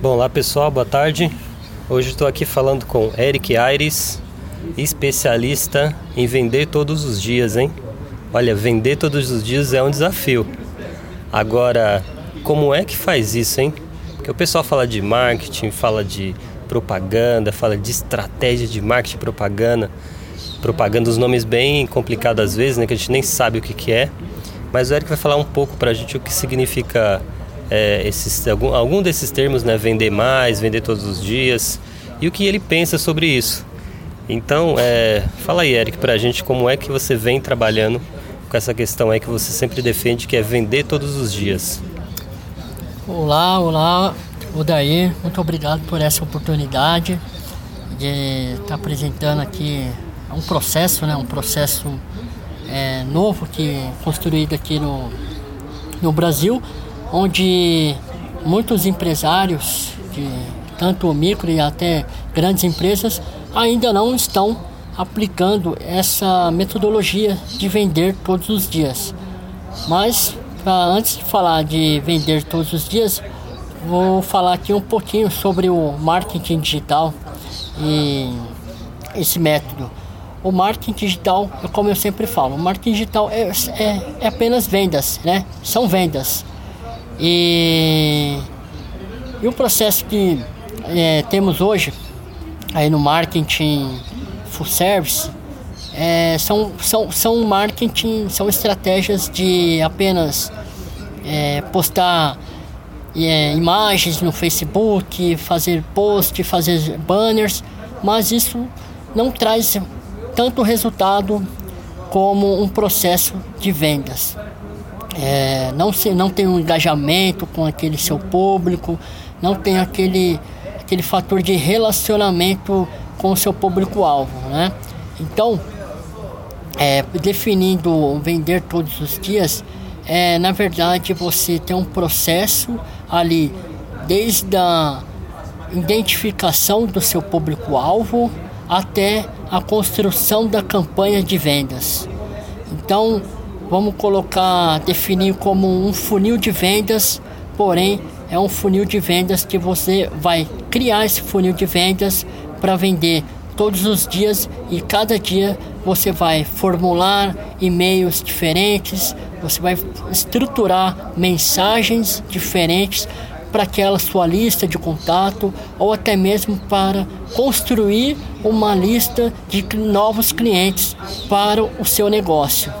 Bom, lá pessoal, boa tarde. Hoje estou aqui falando com Eric Aires, especialista em vender todos os dias, hein? Olha, vender todos os dias é um desafio. Agora, como é que faz isso, hein? Porque o pessoal fala de marketing, fala de propaganda, fala de estratégia de marketing propaganda. Propaganda, os nomes bem complicados às vezes, né? Que a gente nem sabe o que, que é. Mas o Eric vai falar um pouco pra gente o que significa é, esses, algum, algum desses termos, né? Vender mais, vender todos os dias e o que ele pensa sobre isso. Então, é, fala aí, Eric, pra gente como é que você vem trabalhando com essa questão aí que você sempre defende, que é vender todos os dias. Olá, olá, Odair, muito obrigado por essa oportunidade de estar tá apresentando aqui um processo, né, um processo é, novo que é construído aqui no, no Brasil, onde muitos empresários, de tanto micro e até grandes empresas, ainda não estão aplicando essa metodologia de vender todos os dias. Mas antes de falar de vender todos os dias, vou falar aqui um pouquinho sobre o marketing digital e esse método. O marketing digital, como eu sempre falo, o marketing digital é, é, é apenas vendas, né? São vendas. E, e o processo que é, temos hoje aí no marketing full service é, são, são, são marketing, são estratégias de apenas é, postar é, imagens no Facebook, fazer post, fazer banners, mas isso não traz tanto resultado como um processo de vendas é, não, se, não tem um engajamento com aquele seu público, não tem aquele, aquele fator de relacionamento com o seu público-alvo, né? Então, é, definindo vender todos os dias, é, na verdade você tem um processo ali desde a identificação do seu público-alvo até a construção da campanha de vendas. Então, vamos colocar, definir como um funil de vendas, porém é um funil de vendas que você vai criar esse funil de vendas para vender todos os dias e cada dia você vai formular e-mails diferentes, você vai estruturar mensagens diferentes para aquela sua lista de contato ou até mesmo para construir uma lista de novos clientes para o seu negócio.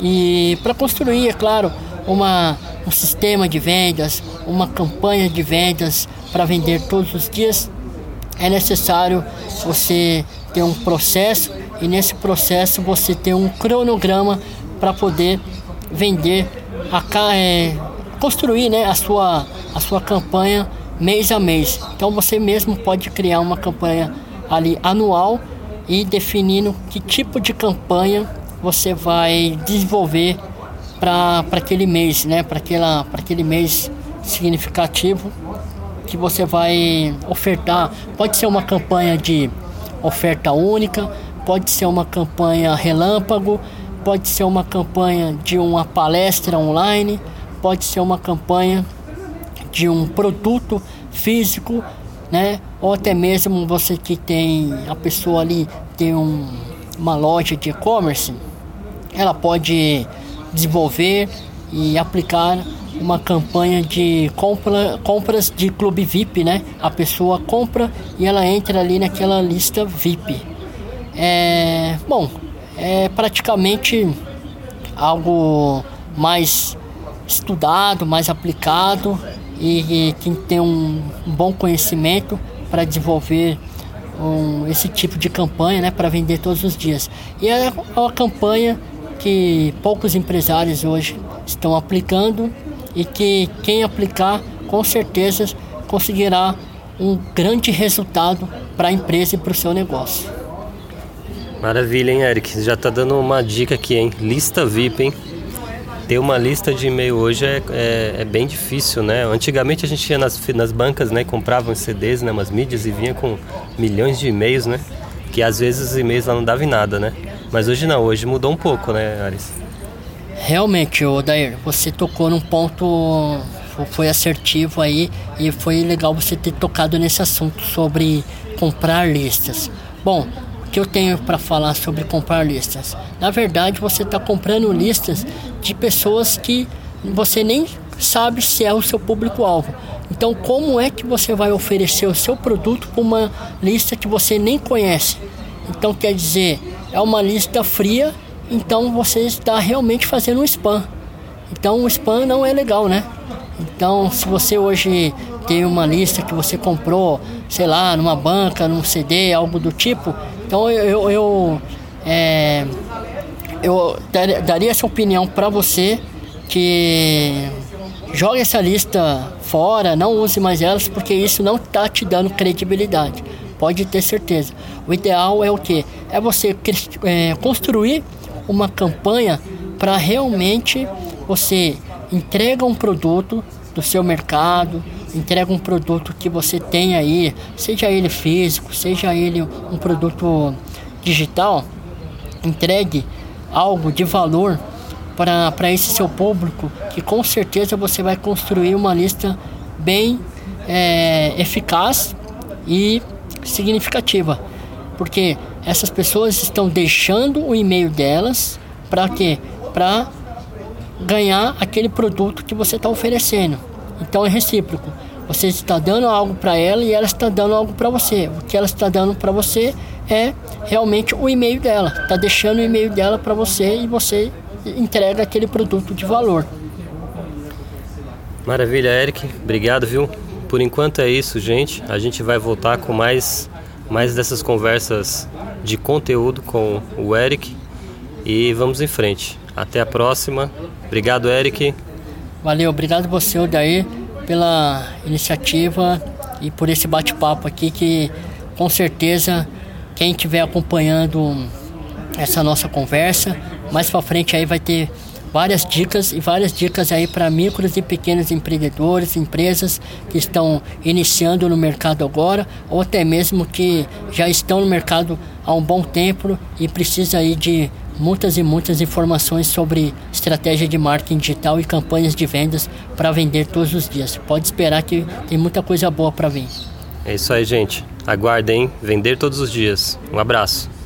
E para construir, é claro, uma, um sistema de vendas, uma campanha de vendas para vender todos os dias, é necessário você ter um processo e nesse processo você ter um cronograma para poder vender, a, é, construir né, a, sua, a sua campanha mês a mês. Então você mesmo pode criar uma campanha ali anual e definindo que tipo de campanha você vai desenvolver para aquele mês, né? Para aquele mês significativo que você vai ofertar. Pode ser uma campanha de oferta única, pode ser uma campanha relâmpago, pode ser uma campanha de uma palestra online, pode ser uma campanha de um produto físico, né? Ou até mesmo você que tem a pessoa ali tem um, uma loja de e-commerce, ela pode desenvolver e aplicar uma campanha de compra, compras de clube VIP, né? A pessoa compra e ela entra ali naquela lista VIP. É, bom, é praticamente algo mais estudado, mais aplicado e, e que tem um bom conhecimento para desenvolver um, esse tipo de campanha, né, para vender todos os dias. E é uma campanha que poucos empresários hoje estão aplicando e que quem aplicar com certeza conseguirá um grande resultado para a empresa e para o seu negócio. Maravilha, hein, Eric? Já está dando uma dica aqui, hein? Lista VIP, hein? Ter uma lista de e-mail hoje é, é, é, bem difícil, né? Antigamente a gente ia nas, nas bancas, né? Comprava uns CDs, né? Umas mídias e vinha com milhões de e-mails, né? Que às vezes os e-mails lá não davam em nada, né? Mas hoje não, hoje mudou um pouco, né, Aris? Realmente, Odair, você tocou num ponto foi assertivo aí e foi legal você ter tocado nesse assunto sobre comprar listas. Bom, o que eu tenho para falar sobre comprar listas? Na verdade, você está comprando listas de pessoas que você nem sabe se é o seu público-alvo. Então, como é que você vai oferecer o seu produto para uma lista que você nem conhece? Então, quer dizer, é uma lista fria, então você está realmente fazendo um spam. Então, o spam não é legal, né? Então, se você hoje tem uma lista que você comprou, sei lá, numa banca, num CD, algo do tipo, então eu, eu, eu, é, eu daria essa opinião para você que jogue essa lista fora, não use mais elas, porque isso não está te dando credibilidade. Pode ter certeza. O ideal é o que? É você é, construir uma campanha para realmente você entrega um produto do seu mercado, entrega um produto que você tem aí, seja ele físico, seja ele um produto digital, entregue algo de valor para esse seu público, que com certeza você vai construir uma lista bem é, eficaz e significativa, porque essas pessoas estão deixando o e-mail delas para quê? Para ganhar aquele produto que você está oferecendo. Então é recíproco. Você está dando algo para ela e ela está dando algo para você. O que ela está dando para você é realmente o e-mail dela. Está deixando o e-mail dela para você e você entrega aquele produto de valor. Maravilha, Eric. Obrigado, viu? Por enquanto é isso, gente. A gente vai voltar com mais, mais dessas conversas de conteúdo com o Eric e vamos em frente. Até a próxima. Obrigado, Eric. Valeu, obrigado você, Odair, pela iniciativa e por esse bate-papo aqui que com certeza quem estiver acompanhando essa nossa conversa, mais para frente aí vai ter várias dicas e várias dicas aí para micros e pequenos empreendedores, empresas que estão iniciando no mercado agora ou até mesmo que já estão no mercado há um bom tempo e precisa aí de muitas e muitas informações sobre estratégia de marketing digital e campanhas de vendas para vender todos os dias. Pode esperar que tem muita coisa boa para vir. É isso aí, gente. Aguardem vender todos os dias. Um abraço.